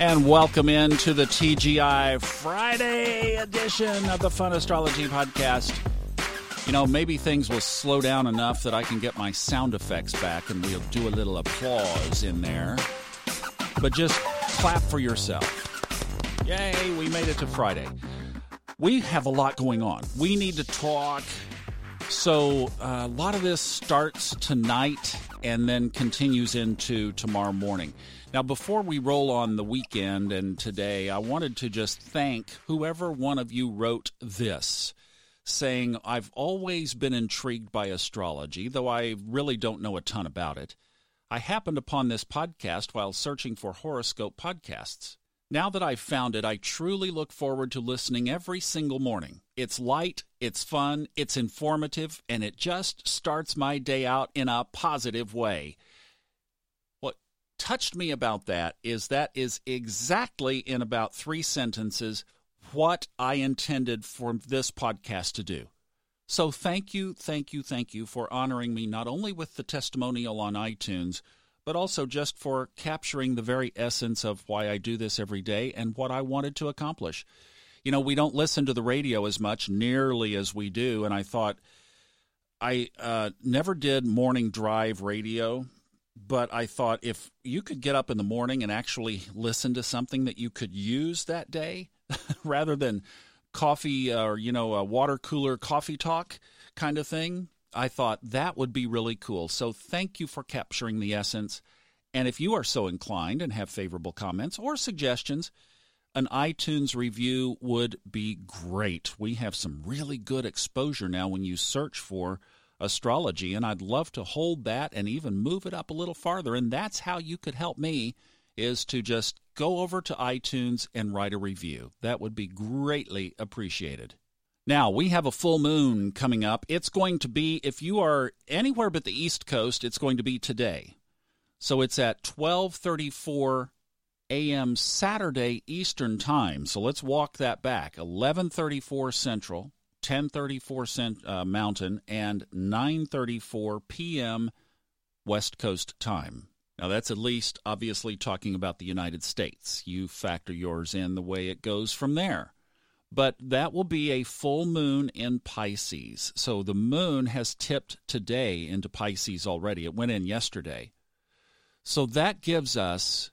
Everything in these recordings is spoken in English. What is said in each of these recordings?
And welcome into the TGI Friday edition of the Fun Astrology Podcast. You know, maybe things will slow down enough that I can get my sound effects back and we'll do a little applause in there. But just clap for yourself. Yay, we made it to Friday. We have a lot going on. We need to talk. So, uh, a lot of this starts tonight and then continues into tomorrow morning. Now, before we roll on the weekend and today, I wanted to just thank whoever one of you wrote this, saying, I've always been intrigued by astrology, though I really don't know a ton about it. I happened upon this podcast while searching for horoscope podcasts. Now that I've found it, I truly look forward to listening every single morning. It's light, it's fun, it's informative, and it just starts my day out in a positive way. Touched me about that is that is exactly in about three sentences what I intended for this podcast to do. So thank you, thank you, thank you for honoring me not only with the testimonial on iTunes but also just for capturing the very essence of why I do this every day and what I wanted to accomplish. You know, we don't listen to the radio as much, nearly as we do, and I thought I uh, never did morning drive radio, but I thought if you could get up in the morning and actually listen to something that you could use that day rather than coffee uh, or, you know, a water cooler coffee talk kind of thing, I thought that would be really cool. So thank you for capturing the essence. And if you are so inclined and have favorable comments or suggestions, an iTunes review would be great. We have some really good exposure now when you search for astrology, and I'd love to hold that and even move it up a little farther. And that's how you could help me is to just go over to iTunes and write a review. That would be greatly appreciated. Now, we have a full moon coming up. It's going to be, if you are anywhere but the East Coast, it's going to be today. So it's at 1234 a.m. Saturday Eastern Time. So let's walk that back. 1134 Central, 1034 cent, uh, Mountain, and 934 p.m. West Coast Time. Now, that's at least obviously talking about the United States. You factor yours in the way it goes from there but that will be a full moon in Pisces. So the moon has tipped today into Pisces already. It went in yesterday. So that gives us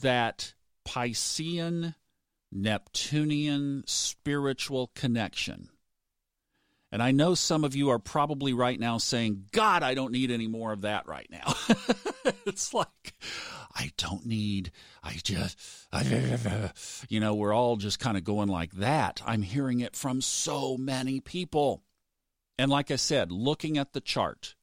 that Piscean, Neptunian spiritual connection. And I know some of you are probably right now saying, God, I don't need any more of that right now. it's like, I don't need, I just, I, you know, we're all just kind of going like that. I'm hearing it from so many people. And like I said, looking at the chart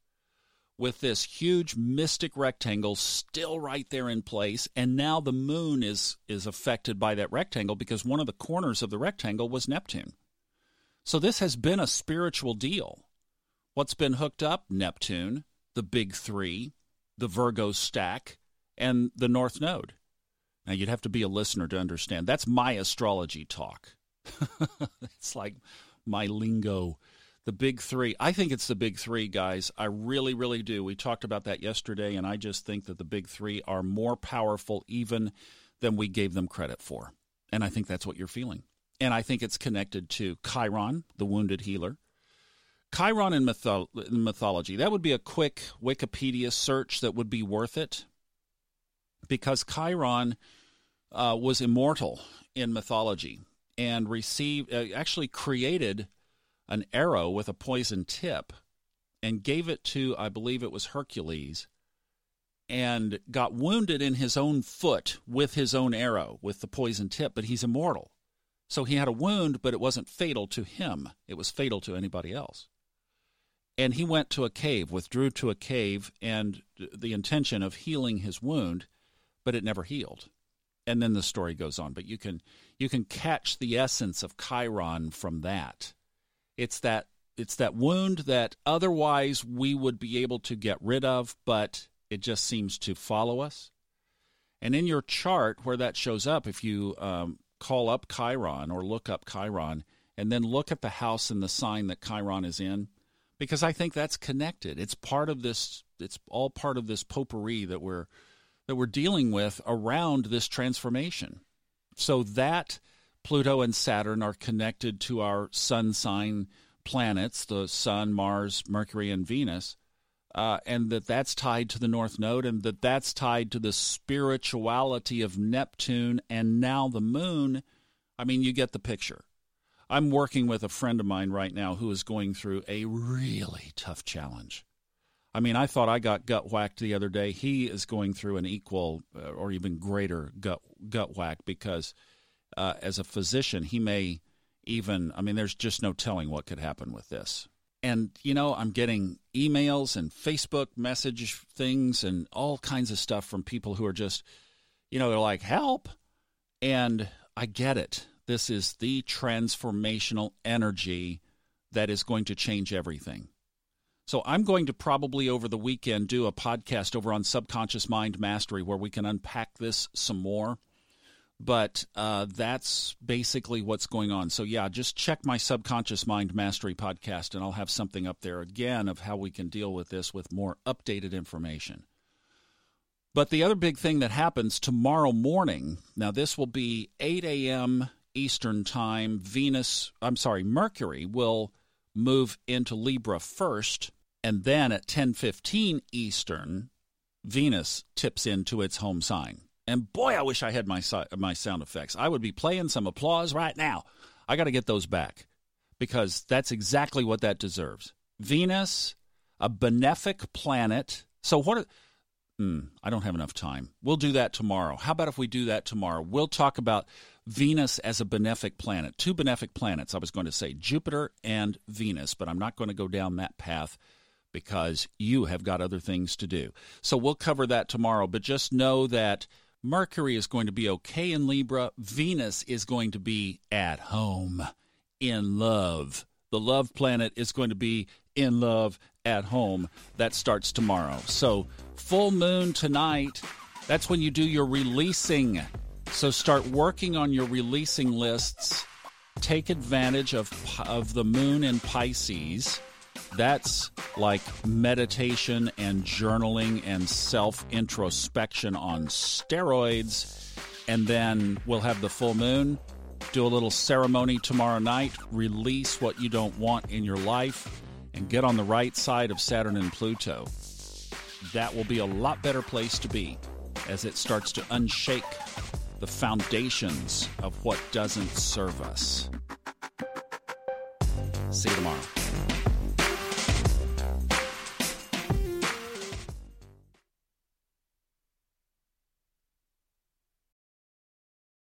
with this huge mystic rectangle still right there in place, and now the moon is, is affected by that rectangle because one of the corners of the rectangle was Neptune. So this has been a spiritual deal. What's been hooked up? Neptune, the big three, the Virgo stack, and the North Node. Now, you'd have to be a listener to understand. That's my astrology talk. it's like my lingo. The big three. I think it's the big three, guys. I really, really do. We talked about that yesterday, and I just think that the big three are more powerful even than we gave them credit for. And I think that's what you're feeling. And I think it's connected to Chiron, the wounded healer. Chiron in, mytho- in mythology. That would be a quick Wikipedia search that would be worth it because Chiron uh, was immortal in mythology and received, uh, actually created an arrow with a poison tip and gave it to, I believe it was Hercules, and got wounded in his own foot with his own arrow with the poison tip, but he's immortal. So he had a wound, but it wasn't fatal to him, it was fatal to anybody else. And he went to a cave, withdrew to a cave, and the intention of healing his wound but it never healed. And then the story goes on. But you can you can catch the essence of Chiron from that. It's that it's that wound that otherwise we would be able to get rid of, but it just seems to follow us. And in your chart where that shows up, if you um, call up Chiron or look up Chiron and then look at the house and the sign that Chiron is in, because I think that's connected. It's part of this. It's all part of this potpourri that we're that we're dealing with around this transformation. So that Pluto and Saturn are connected to our sun sign planets, the Sun, Mars, Mercury, and Venus, uh, and that that's tied to the North Node, and that that's tied to the spirituality of Neptune and now the Moon. I mean, you get the picture. I'm working with a friend of mine right now who is going through a really tough challenge. I mean, I thought I got gut whacked the other day. He is going through an equal uh, or even greater gut gut whack because, uh, as a physician, he may even. I mean, there's just no telling what could happen with this. And you know, I'm getting emails and Facebook message things and all kinds of stuff from people who are just, you know, they're like, "Help!" And I get it. This is the transformational energy that is going to change everything. So I'm going to probably over the weekend do a podcast over on Subconscious Mind Mastery where we can unpack this some more. But uh, that's basically what's going on. So, yeah, just check my Subconscious Mind Mastery podcast, and I'll have something up there again of how we can deal with this with more updated information. But the other big thing that happens tomorrow morning now, this will be 8 a.m. Eastern Time. Venus, I'm sorry, Mercury will move into Libra first and then at 10:15 Eastern, Venus tips into its home sign. And boy, I wish I had my my sound effects. I would be playing some applause right now. I got to get those back because that's exactly what that deserves. Venus, a benefic planet. So what? Hmm, I don't have enough time. We'll do that tomorrow. How about if we do that tomorrow? We'll talk about Venus as a benefic planet. Two benefic planets. I was going to say Jupiter and Venus, but I'm not going to go down that path because you have got other things to do. So we'll cover that tomorrow, but just know that Mercury is going to be okay in Libra, Venus is going to be at home in love. The love planet is going to be in love at home. That starts tomorrow. So, full moon tonight, that's when you do your releasing. So, start working on your releasing lists. Take advantage of, of the moon in Pisces that's like meditation and journaling and self introspection on steroids. And then we'll have the full moon, do a little ceremony tomorrow night, release what you don't want in your life, and get on the right side of Saturn and Pluto. That will be a lot better place to be as it starts to unshake the foundations of what doesn't serve us. See you tomorrow.